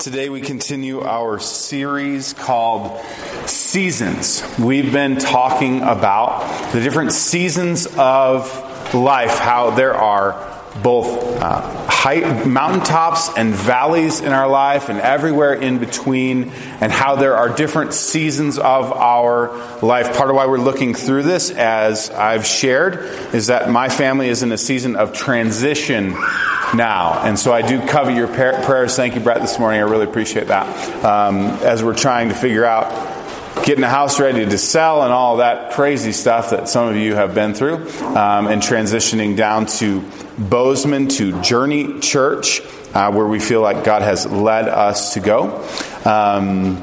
Today we continue our series called Seasons. We've been talking about the different seasons of life, how there are both uh, height, mountaintops and valleys in our life and everywhere in between, and how there are different seasons of our life. Part of why we're looking through this, as I've shared, is that my family is in a season of transition now. And so I do cover your prayers. Thank you, Brett, this morning. I really appreciate that. Um, as we're trying to figure out getting a house ready to sell and all that crazy stuff that some of you have been through, um, and transitioning down to Bozeman to Journey Church, uh, where we feel like God has led us to go. Um,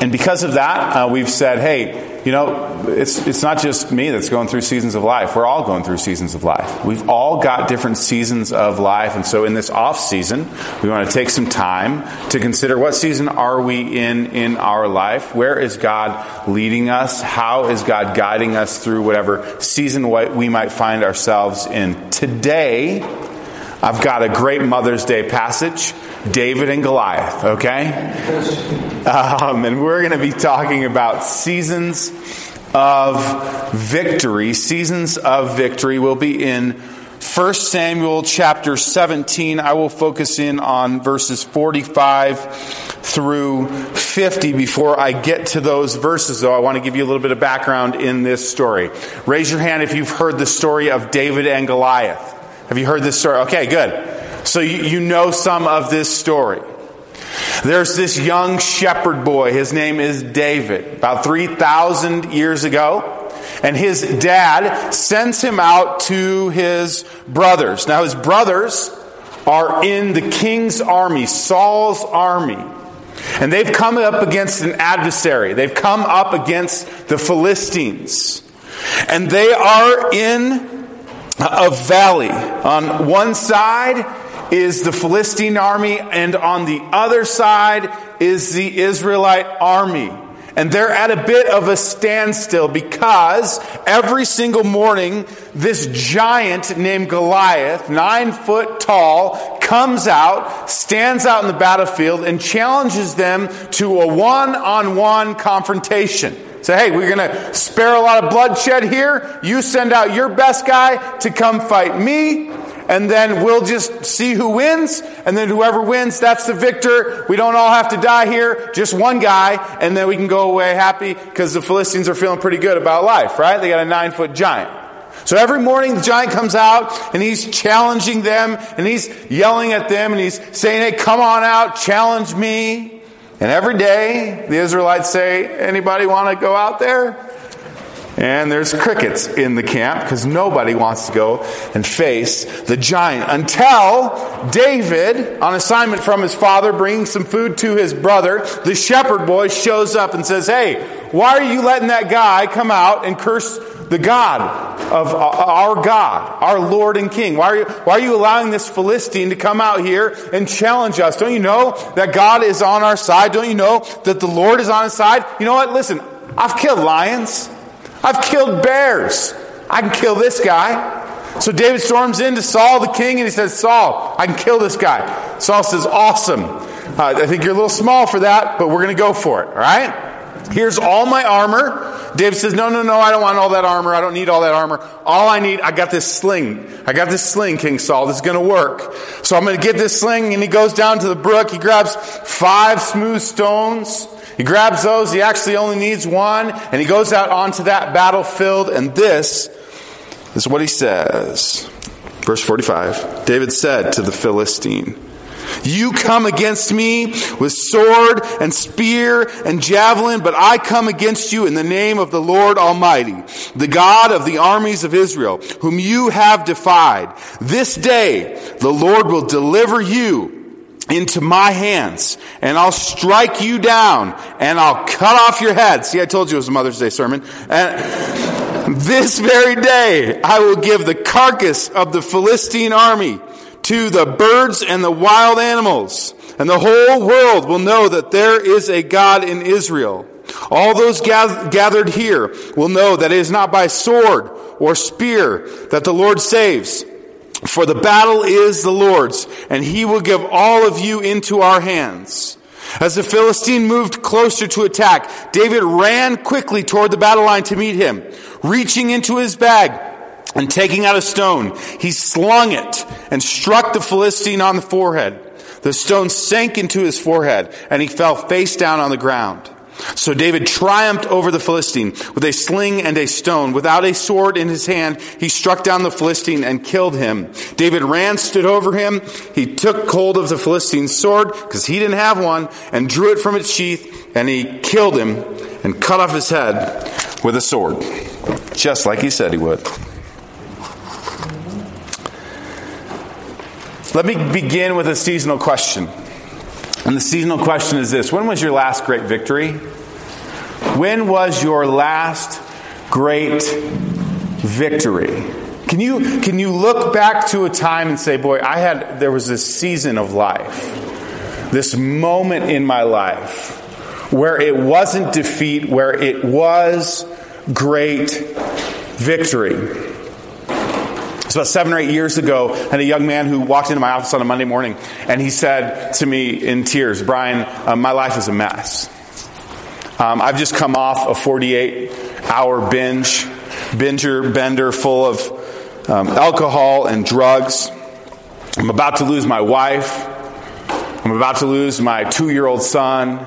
and because of that, uh, we've said, hey, you know, it's, it's not just me that's going through seasons of life. We're all going through seasons of life. We've all got different seasons of life. And so in this off season, we want to take some time to consider what season are we in in our life? Where is God leading us? How is God guiding us through whatever season we might find ourselves in? Today, I've got a great Mother's Day passage David and Goliath, okay? Um, and we're going to be talking about seasons of victory. Seasons of victory will be in 1 Samuel chapter 17. I will focus in on verses 45 through 50 before I get to those verses, though. I want to give you a little bit of background in this story. Raise your hand if you've heard the story of David and Goliath. Have you heard this story? Okay, good. So you, you know some of this story. There's this young shepherd boy. His name is David. About 3,000 years ago. And his dad sends him out to his brothers. Now, his brothers are in the king's army, Saul's army. And they've come up against an adversary. They've come up against the Philistines. And they are in a valley. On one side is the Philistine army, and on the other side is the Israelite army. And they're at a bit of a standstill because every single morning, this giant named Goliath, nine foot tall, comes out, stands out in the battlefield, and challenges them to a one on one confrontation. Say, hey, we're going to spare a lot of bloodshed here. You send out your best guy to come fight me and then we'll just see who wins, and then whoever wins, that's the victor. We don't all have to die here, just one guy, and then we can go away happy because the Philistines are feeling pretty good about life, right? They got a nine foot giant. So every morning the giant comes out and he's challenging them and he's yelling at them and he's saying, Hey, come on out, challenge me. And every day the Israelites say, Anybody want to go out there? And there's crickets in the camp because nobody wants to go and face the giant until David, on assignment from his father, bringing some food to his brother, the shepherd boy shows up and says, Hey, why are you letting that guy come out and curse the God of our God, our Lord and King? Why are you, why are you allowing this Philistine to come out here and challenge us? Don't you know that God is on our side? Don't you know that the Lord is on his side? You know what? Listen, I've killed lions. I've killed bears. I can kill this guy. So David storms into Saul, the king, and he says, Saul, I can kill this guy. Saul says, Awesome. Uh, I think you're a little small for that, but we're going to go for it, all right? Here's all my armor. David says, No, no, no, I don't want all that armor. I don't need all that armor. All I need, I got this sling. I got this sling, King Saul. This is going to work. So I'm going to get this sling, and he goes down to the brook. He grabs five smooth stones. He grabs those, he actually only needs one, and he goes out onto that battlefield, and this is what he says. Verse 45 David said to the Philistine, You come against me with sword and spear and javelin, but I come against you in the name of the Lord Almighty, the God of the armies of Israel, whom you have defied. This day the Lord will deliver you into my hands and I'll strike you down and I'll cut off your head. See, I told you it was a Mother's Day sermon. And this very day I will give the carcass of the Philistine army to the birds and the wild animals and the whole world will know that there is a God in Israel. All those gathered here will know that it is not by sword or spear that the Lord saves For the battle is the Lord's, and he will give all of you into our hands. As the Philistine moved closer to attack, David ran quickly toward the battle line to meet him. Reaching into his bag and taking out a stone, he slung it and struck the Philistine on the forehead. The stone sank into his forehead and he fell face down on the ground. So David triumphed over the Philistine with a sling and a stone. Without a sword in his hand, he struck down the Philistine and killed him. David ran, stood over him. He took hold of the Philistine's sword, because he didn't have one, and drew it from its sheath, and he killed him and cut off his head with a sword. Just like he said he would. Let me begin with a seasonal question. And the seasonal question is this When was your last great victory? When was your last great victory? Can you, can you look back to a time and say, boy, I had, there was this season of life, this moment in my life where it wasn't defeat, where it was great victory. It's about seven or eight years ago, and a young man who walked into my office on a Monday morning, and he said to me in tears, Brian, um, my life is a mess. Um, I've just come off a 48 hour binge, binger bender full of um, alcohol and drugs. I'm about to lose my wife. I'm about to lose my two year old son.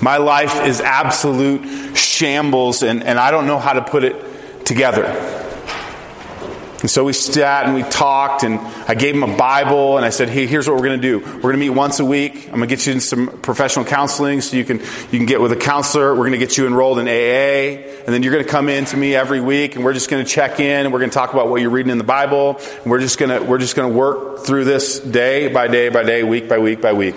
My life is absolute shambles, and, and I don't know how to put it together. And so we sat and we talked, and I gave him a Bible, and I said, "Hey, here's what we're going to do. We're going to meet once a week. I'm going to get you in some professional counseling, so you can you can get with a counselor. We're going to get you enrolled in AA, and then you're going to come in to me every week, and we're just going to check in, and we're going to talk about what you're reading in the Bible, and we're just going to we're just going to work through this day by day by day, week by week by week."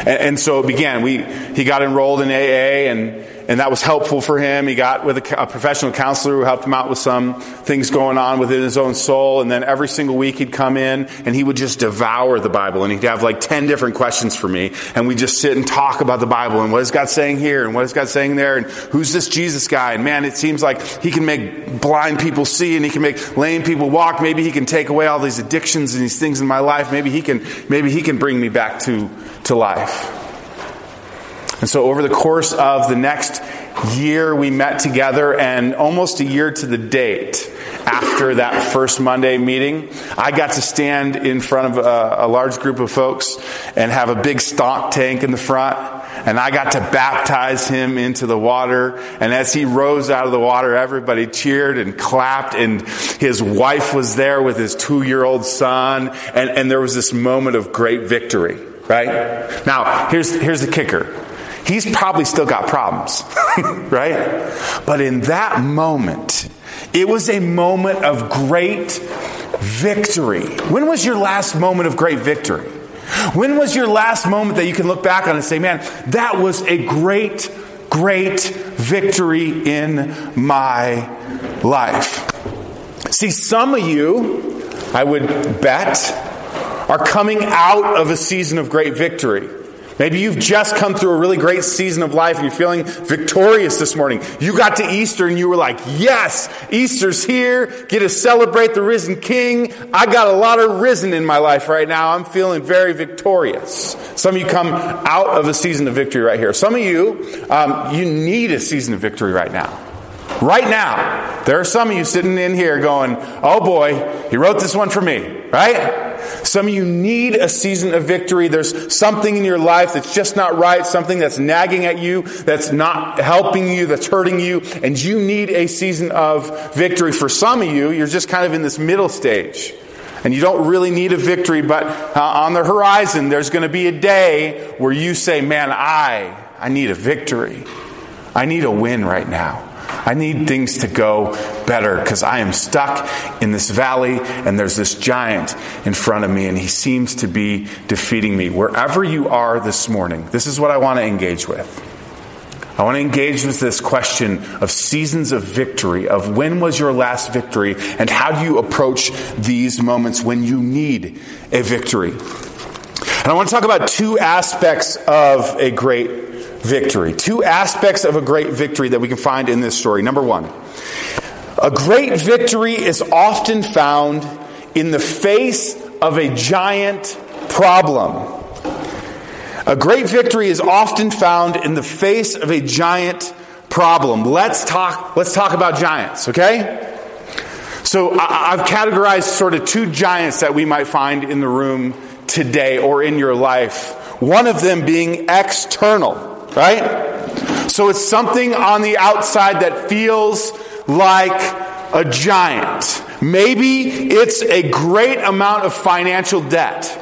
And, and so it began. We he got enrolled in AA, and and that was helpful for him. He got with a, a, professional counselor who helped him out with some things going on within his own soul. And then every single week he'd come in and he would just devour the Bible. And he'd have like 10 different questions for me. And we'd just sit and talk about the Bible and what is God saying here and what is God saying there and who's this Jesus guy. And man, it seems like he can make blind people see and he can make lame people walk. Maybe he can take away all these addictions and these things in my life. Maybe he can, maybe he can bring me back to, to life. And so over the course of the next year, we met together, and almost a year to the date after that first Monday meeting, I got to stand in front of a, a large group of folks and have a big stock tank in the front. And I got to baptize him into the water. And as he rose out of the water, everybody cheered and clapped. And his wife was there with his two year old son. And, and there was this moment of great victory, right? Now, here's, here's the kicker he's probably still got problems, right? But in that moment, it was a moment of great victory. When was your last moment of great victory? When was your last moment that you can look back on and say, man, that was a great, great victory in my life? See, some of you, I would bet, are coming out of a season of great victory. Maybe you've just come through a really great season of life and you're feeling victorious this morning. You got to Easter and you were like, yes, Easter's here. Get to celebrate the risen King. I got a lot of risen in my life right now. I'm feeling very victorious. Some of you come out of a season of victory right here. Some of you, um, you need a season of victory right now. Right now, there are some of you sitting in here going, oh boy, he wrote this one for me, right? Some of you need a season of victory. There's something in your life that's just not right, something that's nagging at you, that's not helping you, that's hurting you, and you need a season of victory. For some of you, you're just kind of in this middle stage. And you don't really need a victory, but uh, on the horizon, there's going to be a day where you say, Man, I, I need a victory. I need a win right now. I need things to go better because I am stuck in this valley and there's this giant in front of me and he seems to be defeating me. Wherever you are this morning, this is what I want to engage with. I want to engage with this question of seasons of victory, of when was your last victory, and how do you approach these moments when you need a victory. And I want to talk about two aspects of a great victory. Two aspects of a great victory that we can find in this story. Number one, a great victory is often found in the face of a giant problem. A great victory is often found in the face of a giant problem. Let's talk, let's talk about giants, okay? So I've categorized sort of two giants that we might find in the room today or in your life. One of them being external, right? So it's something on the outside that feels like a giant. Maybe it's a great amount of financial debt.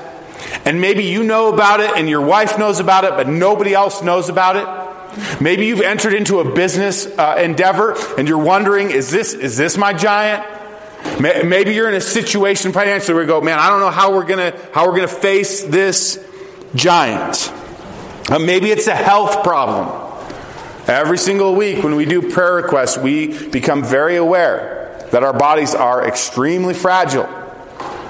And maybe you know about it and your wife knows about it, but nobody else knows about it. Maybe you've entered into a business uh, endeavor and you're wondering, is this, is this my giant? Maybe you're in a situation financially where you go, man, I don't know how we're gonna, how we're gonna face this giant. Uh, maybe it's a health problem. Every single week when we do prayer requests, we become very aware that our bodies are extremely fragile.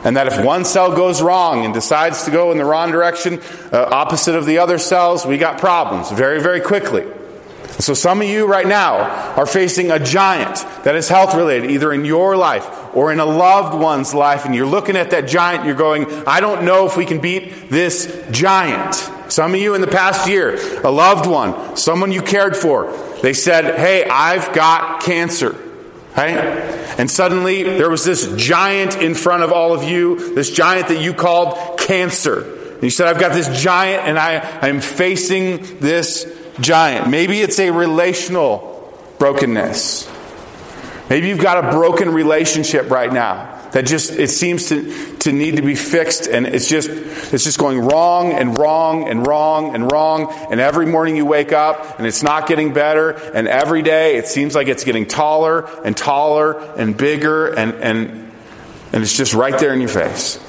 And that if one cell goes wrong and decides to go in the wrong direction, uh, opposite of the other cells, we got problems very, very quickly. So some of you right now are facing a giant that is health related, either in your life or in a loved one's life, and you're looking at that giant, you're going, I don't know if we can beat this giant. Some of you in the past year, a loved one, someone you cared for, they said, Hey, I've got cancer. Right? And suddenly there was this giant in front of all of you, this giant that you called cancer. And you said, I've got this giant and I, I'm facing this giant. Maybe it's a relational brokenness. Maybe you've got a broken relationship right now that just it seems to, to need to be fixed and it's just it's just going wrong and wrong and wrong and wrong and every morning you wake up and it's not getting better and every day it seems like it's getting taller and taller and bigger and and and it's just right there in your face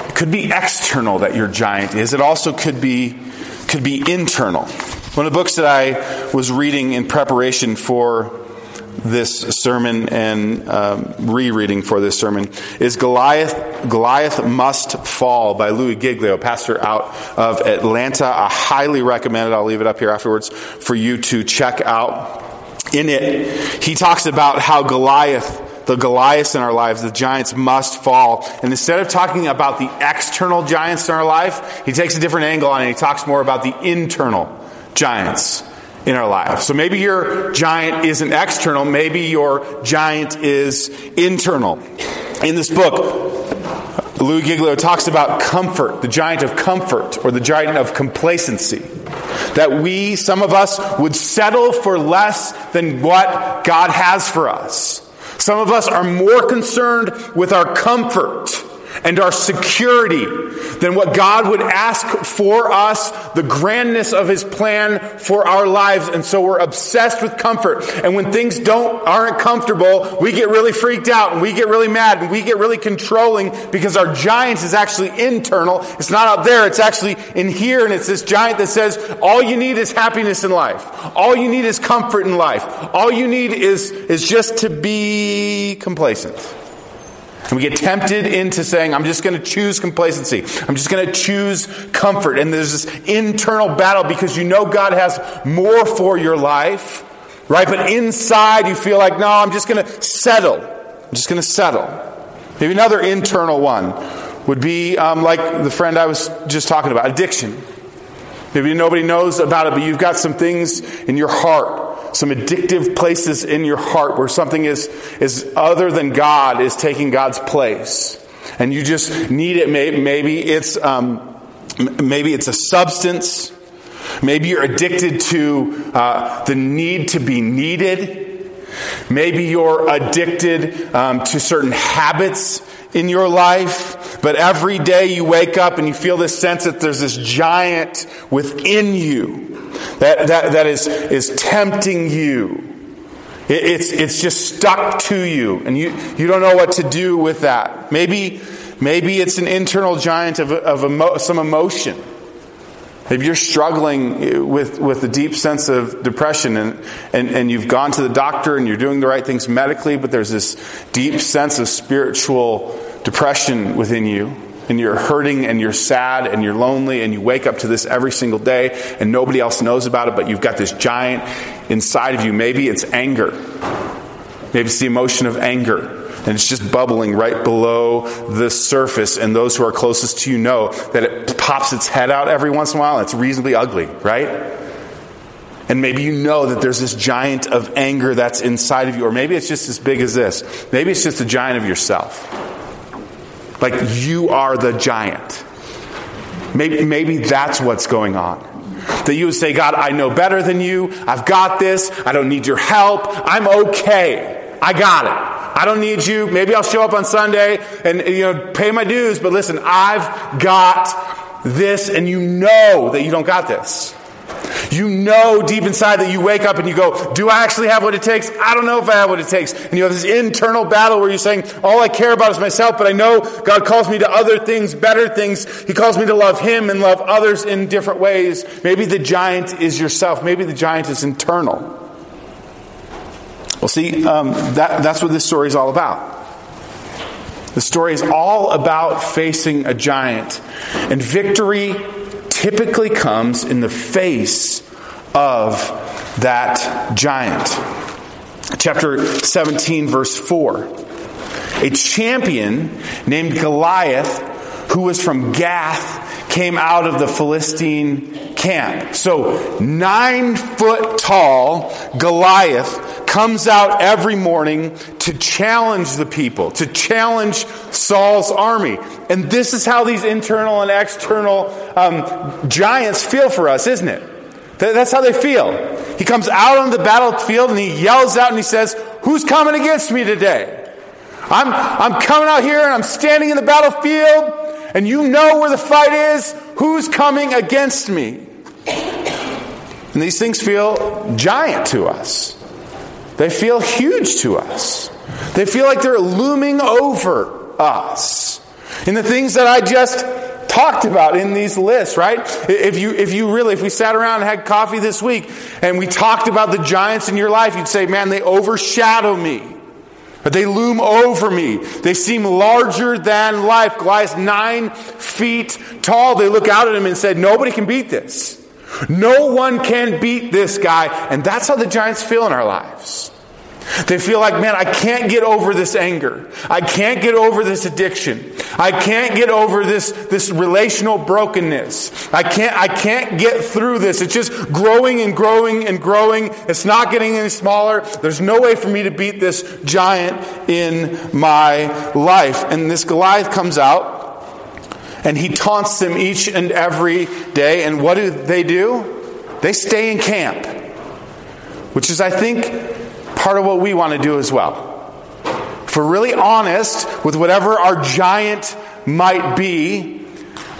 it could be external that your giant is it also could be could be internal. One of the books that I was reading in preparation for this sermon and um, rereading for this sermon is Goliath Goliath Must Fall by Louie Giglio, pastor out of Atlanta. I highly recommend it. I'll leave it up here afterwards for you to check out. In it, he talks about how Goliath the Goliaths in our lives, the giants must fall. And instead of talking about the external giants in our life, he takes a different angle on it. He talks more about the internal giants in our life. So maybe your giant isn't external, maybe your giant is internal. In this book, Lou Giglio talks about comfort, the giant of comfort, or the giant of complacency. That we, some of us, would settle for less than what God has for us. Some of us are more concerned with our comfort and our security than what God would ask for us, the grandness of His plan for our lives. And so we're obsessed with comfort. And when things don't, aren't comfortable, we get really freaked out and we get really mad and we get really controlling because our giant is actually internal. It's not out there. It's actually in here. And it's this giant that says, all you need is happiness in life. All you need is comfort in life. All you need is, is just to be complacent. And we get tempted into saying, I'm just going to choose complacency. I'm just going to choose comfort. And there's this internal battle because you know God has more for your life, right? But inside you feel like, no, I'm just going to settle. I'm just going to settle. Maybe another internal one would be um, like the friend I was just talking about addiction. Maybe nobody knows about it, but you've got some things in your heart some addictive places in your heart where something is, is other than God is taking God's place. And you just need it. Maybe it's, um, maybe it's a substance. Maybe you're addicted to uh, the need to be needed. Maybe you're addicted um, to certain habits in your life, but every day you wake up and you feel this sense that there's this giant within you that, that, that is, is tempting you. It, it's, it's just stuck to you, and you, you don't know what to do with that. Maybe, maybe it's an internal giant of, of emo, some emotion. Maybe you're struggling with, with a deep sense of depression and, and, and you've gone to the doctor and you're doing the right things medically, but there's this deep sense of spiritual depression within you and you're hurting and you're sad and you're lonely and you wake up to this every single day and nobody else knows about it, but you've got this giant inside of you. Maybe it's anger. Maybe it's the emotion of anger and it's just bubbling right below the surface. And those who are closest to you know that it pops its head out every once in a while. It's reasonably ugly, right? And maybe you know that there's this giant of anger that's inside of you, or maybe it's just as big as this. Maybe it's just a giant of yourself. Like you are the giant. Maybe, maybe that's what's going on. That you would say, God, I know better than you. I've got this. I don't need your help. I'm okay. I got it. I don't need you. Maybe I'll show up on Sunday and you know pay my dues, but listen, I've got this and you know that you don't got this. You know deep inside that you wake up and you go, Do I actually have what it takes? I don't know if I have what it takes. And you have this internal battle where you're saying, All I care about is myself, but I know God calls me to other things, better things. He calls me to love Him and love others in different ways. Maybe the giant is yourself, maybe the giant is internal. Well, see, um, that, that's what this story is all about. The story is all about facing a giant. And victory typically comes in the face of that giant. Chapter 17, verse 4. A champion named Goliath, who was from Gath, came out of the Philistine camp. So, nine foot tall Goliath comes out every morning to challenge the people, to challenge Saul's army. And this is how these internal and external um, giants feel for us, isn't it? That's how they feel. He comes out on the battlefield and he yells out and he says, Who's coming against me today? I'm, I'm coming out here and I'm standing in the battlefield and you know where the fight is. Who's coming against me? And these things feel giant to us. They feel huge to us. They feel like they're looming over us. In the things that I just talked about in these lists, right? If you, if you really, if we sat around and had coffee this week and we talked about the giants in your life, you'd say, man, they overshadow me. But they loom over me. They seem larger than life. Goliath's nine feet tall. They look out at him and said, nobody can beat this. No one can beat this guy. And that's how the giants feel in our lives. They feel like, man, I can't get over this anger. I can't get over this addiction. I can't get over this, this relational brokenness. I can't, I can't get through this. It's just growing and growing and growing. It's not getting any smaller. There's no way for me to beat this giant in my life. And this Goliath comes out and he taunts them each and every day. And what do they do? They stay in camp, which is, I think, part of what we want to do as well. If we're really honest with whatever our giant might be,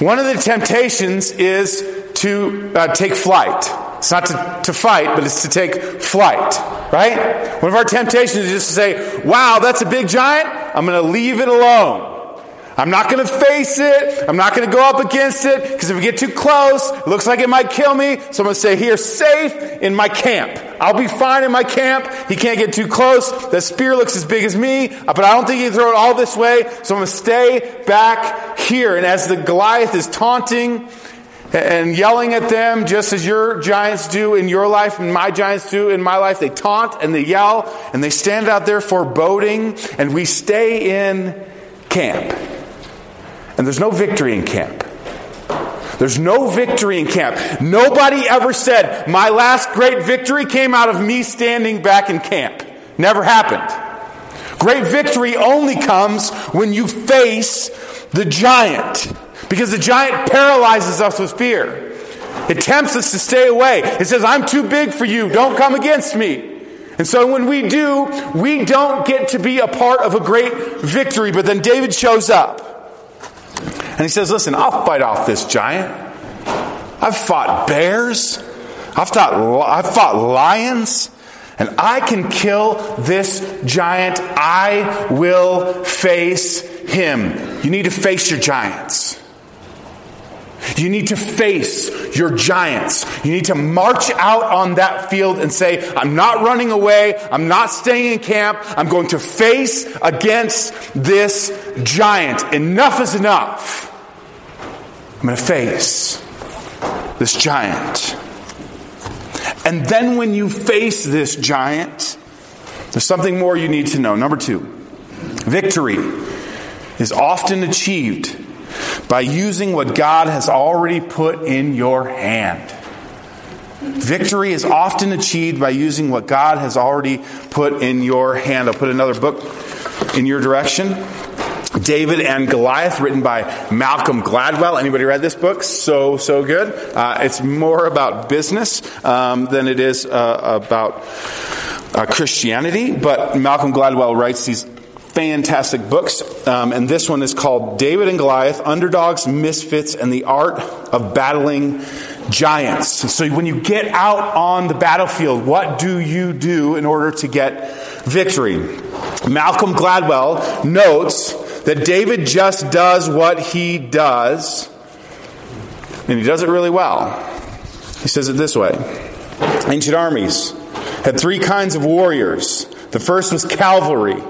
one of the temptations is to uh, take flight. It's not to, to fight, but it's to take flight, right? One of our temptations is just to say, wow, that's a big giant. I'm going to leave it alone. I'm not going to face it. I'm not going to go up against it because if we get too close, it looks like it might kill me. So I'm going to stay here safe in my camp. I'll be fine in my camp. He can't get too close. The spear looks as big as me, uh, but I don't think he can throw it all this way. So I'm going to stay back here. And as the Goliath is taunting and yelling at them, just as your giants do in your life and my giants do in my life, they taunt and they yell and they stand out there foreboding and we stay in camp. And there's no victory in camp. There's no victory in camp. Nobody ever said, My last great victory came out of me standing back in camp. Never happened. Great victory only comes when you face the giant. Because the giant paralyzes us with fear. It tempts us to stay away. It says, I'm too big for you. Don't come against me. And so when we do, we don't get to be a part of a great victory. But then David shows up. And he says, Listen, I'll fight off this giant. I've fought bears, I've fought, I've fought lions, and I can kill this giant. I will face him. You need to face your giants. You need to face your giants. You need to march out on that field and say, I'm not running away. I'm not staying in camp. I'm going to face against this giant. Enough is enough. I'm going to face this giant. And then when you face this giant, there's something more you need to know. Number two, Victory is often achieved by using what God has already put in your hand. Victory is often achieved by using what God has already put in your hand. I'll put another book in your direction. David and Goliath, written by Malcolm Gladwell. Anybody read this book? So, so good. Uh, it's more about business um, than it is uh, about uh, Christianity, but Malcolm Gladwell writes these fantastic books. Um, and this one is called David and Goliath Underdogs, Misfits, and the Art of Battling Giants. So when you get out on the battlefield, what do you do in order to get victory? Malcolm Gladwell notes that David just does what he does, and he does it really well. He says it this way Ancient armies had three kinds of warriors. The first was cavalry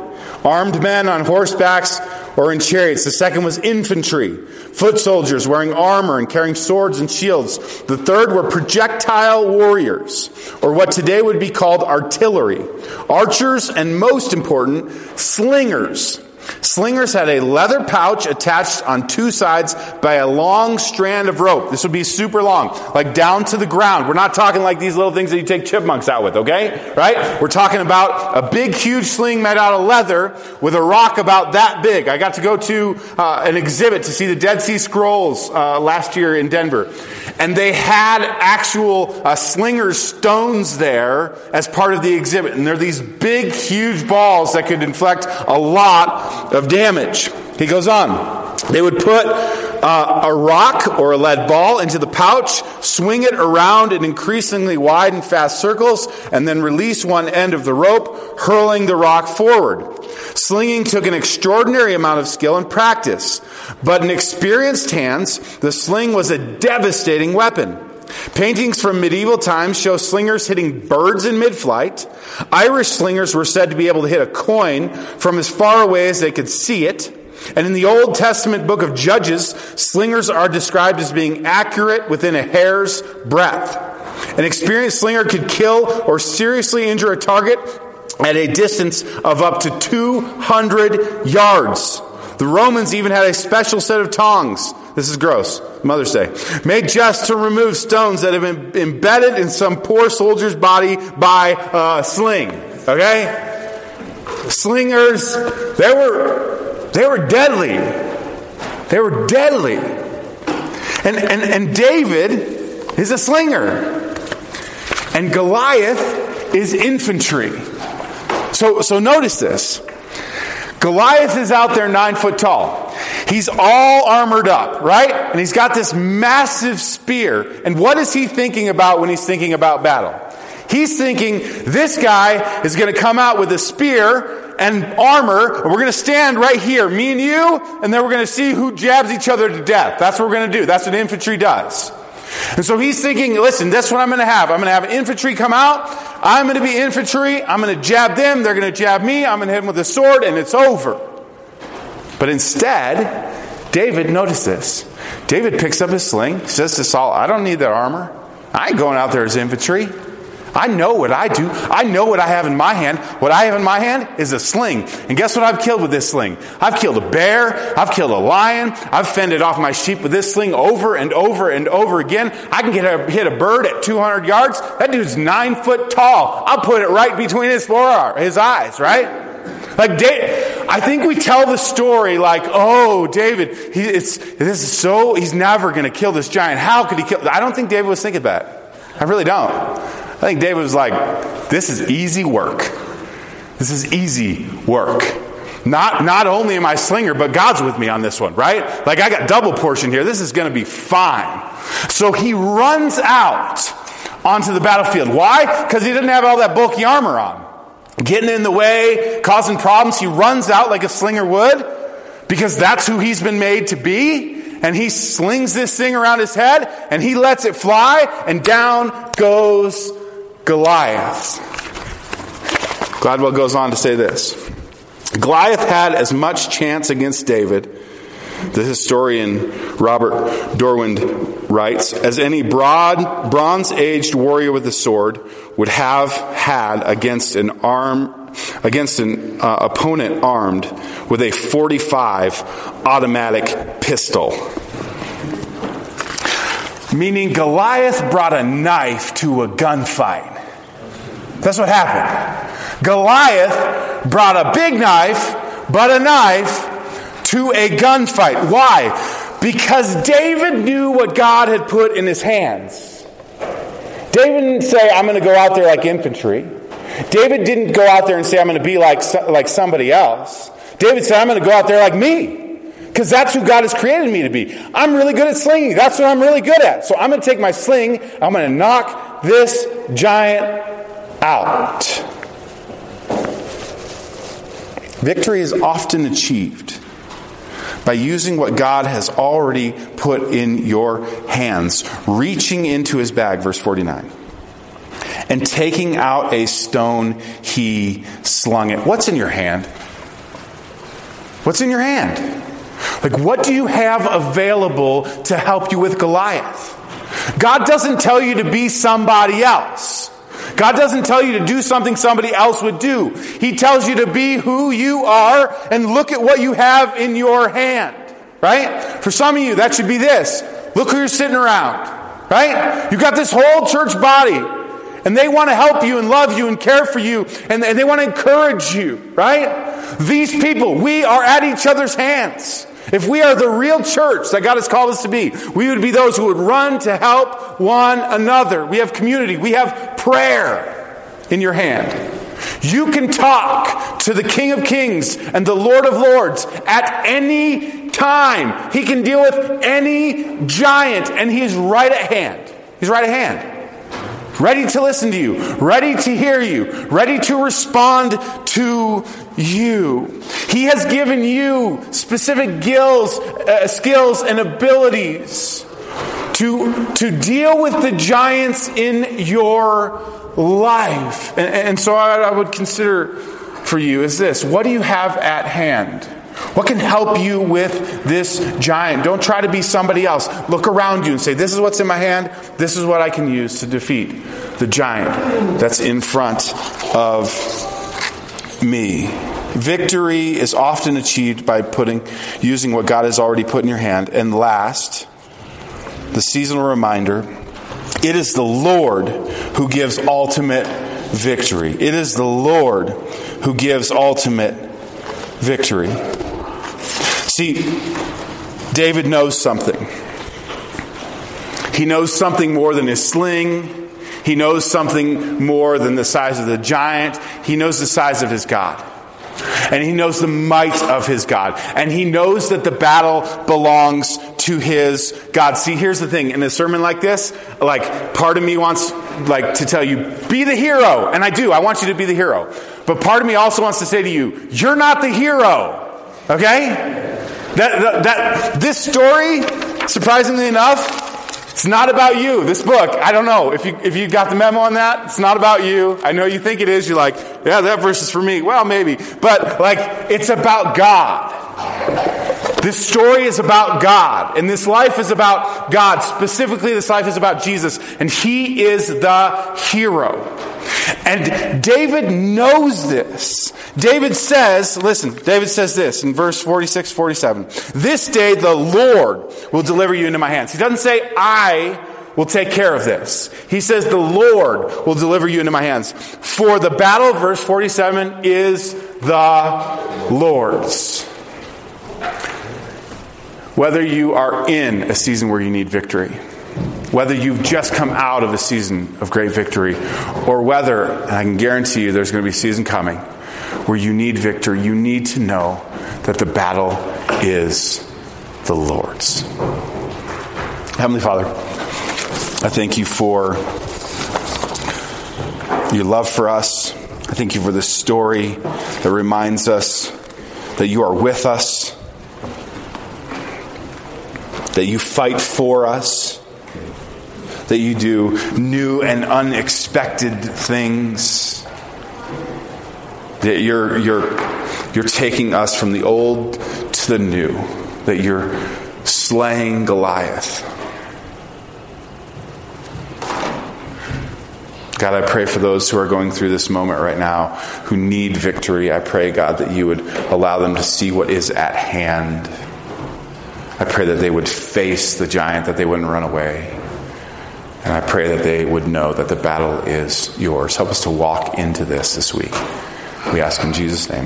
armed men on horsebacks or in chariots. The second was infantry, foot soldiers wearing armor and carrying swords and shields. The third were projectile warriors, or what today would be called artillery, archers, and most important, slingers. Slingers had a leather pouch attached on two sides by a long strand of rope. This would be super long, like down to the ground. We're not talking like these little things that you take chipmunks out with, okay? Right? We're talking about a big, huge sling made out of leather with a rock about that big. I got to go to uh, an exhibit to see the Dead Sea Scrolls uh, last year in Denver. And they had actual uh, slingers stones there as part of the exhibit. And they're these big, huge balls that could inflict a lot of damage. He goes on. They would put uh, a rock or a lead ball into the pouch, swing it around in increasingly wide and fast circles, and then release one end of the rope, hurling the rock forward. Slinging took an extraordinary amount of skill and practice, but in experienced hands, the sling was a devastating weapon. Paintings from medieval times show slingers hitting birds in mid flight. Irish slingers were said to be able to hit a coin from as far away as they could see it. And in the Old Testament book of Judges, slingers are described as being accurate within a hair's breadth. An experienced slinger could kill or seriously injure a target at a distance of up to 200 yards. The Romans even had a special set of tongs. This is gross. Mother's Day. Made just to remove stones that have been embedded in some poor soldier's body by a sling. Okay? Slingers, they were, they were deadly. They were deadly. And, and, and David is a slinger. And Goliath is infantry. So, so notice this. Goliath is out there nine foot tall. He's all armored up, right? And he's got this massive spear. And what is he thinking about when he's thinking about battle? He's thinking, this guy is going to come out with a spear and armor, and we're going to stand right here, me and you, and then we're going to see who jabs each other to death. That's what we're going to do. That's what infantry does. And so he's thinking, listen, that's what I'm going to have. I'm going to have infantry come out. I'm going to be infantry. I'm going to jab them. They're going to jab me. I'm going to hit them with a sword, and it's over. But instead, David, notice this. David picks up his sling, says to Saul, I don't need that armor. I ain't going out there as infantry. I know what I do. I know what I have in my hand. What I have in my hand is a sling. And guess what I've killed with this sling? I've killed a bear. I've killed a lion. I've fended off my sheep with this sling over and over and over again. I can get a, hit a bird at 200 yards. That dude's nine foot tall. I'll put it right between his forearm, his eyes, right? Like, I think we tell the story like, oh, David, he, it's, this is so, he's never going to kill this giant. How could he kill? I don't think David was thinking that. I really don't. I think David was like, this is easy work. This is easy work. Not, not only am I slinger, but God's with me on this one, right? Like I got double portion here. This is going to be fine. So he runs out onto the battlefield. Why? Because he didn't have all that bulky armor on. Getting in the way, causing problems. He runs out like a slinger would because that's who he's been made to be and he slings this thing around his head and he lets it fly and down goes Goliath. Gladwell goes on to say this Goliath had as much chance against David, the historian Robert Dohrenwend writes, as any broad, bronze aged warrior with a sword would have had against an arm against an uh, opponent armed with a 45 automatic pistol. Meaning Goliath brought a knife to a gunfight. That's what happened. Goliath brought a big knife, but a knife to a gunfight. Why? Because David knew what God had put in his hands. David didn't say, I'm going to go out there like infantry. David didn't go out there and say, I'm going to be like, like somebody else. David said, I'm going to go out there like me. Because that's who God has created me to be. I'm really good at slinging. That's what I'm really good at. So I'm going to take my sling. I'm going to knock this giant out. Victory is often achieved by using what God has already put in your hands, reaching into his bag, verse 49, and taking out a stone, he slung it. What's in your hand? What's in your hand? Like, what do you have available to help you with Goliath? God doesn't tell you to be somebody else. God doesn't tell you to do something somebody else would do. He tells you to be who you are and look at what you have in your hand. Right? For some of you, that should be this. Look who you're sitting around. Right? You've got this whole church body and they want to help you and love you and care for you and, they want to encourage you, right? These people, we are at each other's hands. If we are the real church that God has called us to be, we would be those who would run to help one another. We have community, we have prayer in your hand. You can talk to the King of Kings and the Lord of Lords at any time. He can deal with any giant, and He is right at hand. He's right at hand ready to listen to you, ready to hear you, ready to respond to you. He has given you specific skills, uh, skills and abilities to, to deal with the giants in your life. And, and so I, I would consider for you is this what do you have at hand? What can help you with this giant? Don't try to be somebody else. Look around you and say, This is what's in my hand. This is what I can use to defeat the giant that's in front of me. Victory is often achieved by putting, using what God has already put in your hand. And last, the seasonal reminder it is the Lord who gives ultimate victory. It is the Lord who gives ultimate victory. See, David knows something. He knows something more than his sling. He knows something more than the size of the giant. He knows the size of his God. And he knows the might of his God. And he knows that the battle belongs to his God. See, here's the thing. In a sermon like this, like, part of me wants, like, to tell you, be the hero. And I do. I want you to be the hero. But part of me also wants to say to you, you're not the hero. Okay? That, that, that, this story, surprisingly enough, it's not about you. This book, I don't know if you if you got the memo on that. It's not about you. I know you think it is. You're like, yeah, that verse is for me. Well, maybe, but like, it's about God. This story is about God, and this life is about God. Specifically, this life is about Jesus, and He is the hero. And David knows this. David says, listen, David says this in verse 46, 47. This day the Lord will deliver you into my hands. He doesn't say, I will take care of this. He says, the Lord will deliver you into my hands. For the battle, verse 47, is the Lord's. Whether you are in a season where you need victory, whether you've just come out of a season of great victory, or whether, I can guarantee you there's going to be a season coming where you need victory, you need to know that the battle is the Lord's. Heavenly Father, I thank you for your love for us. I thank you for this story that reminds us that you are with us, that you fight for us that you do new and unexpected things. That you're, you're, you're taking us from the old to the new. That you're slaying Goliath. God, I pray for those who are going through this moment right now who need victory. I pray, God, that you would allow them to see what is at hand. I pray that they would face the giant, that they wouldn't run away. And I pray that they would know that the battle is yours. Help us to walk into this this week. We ask in Jesus' name.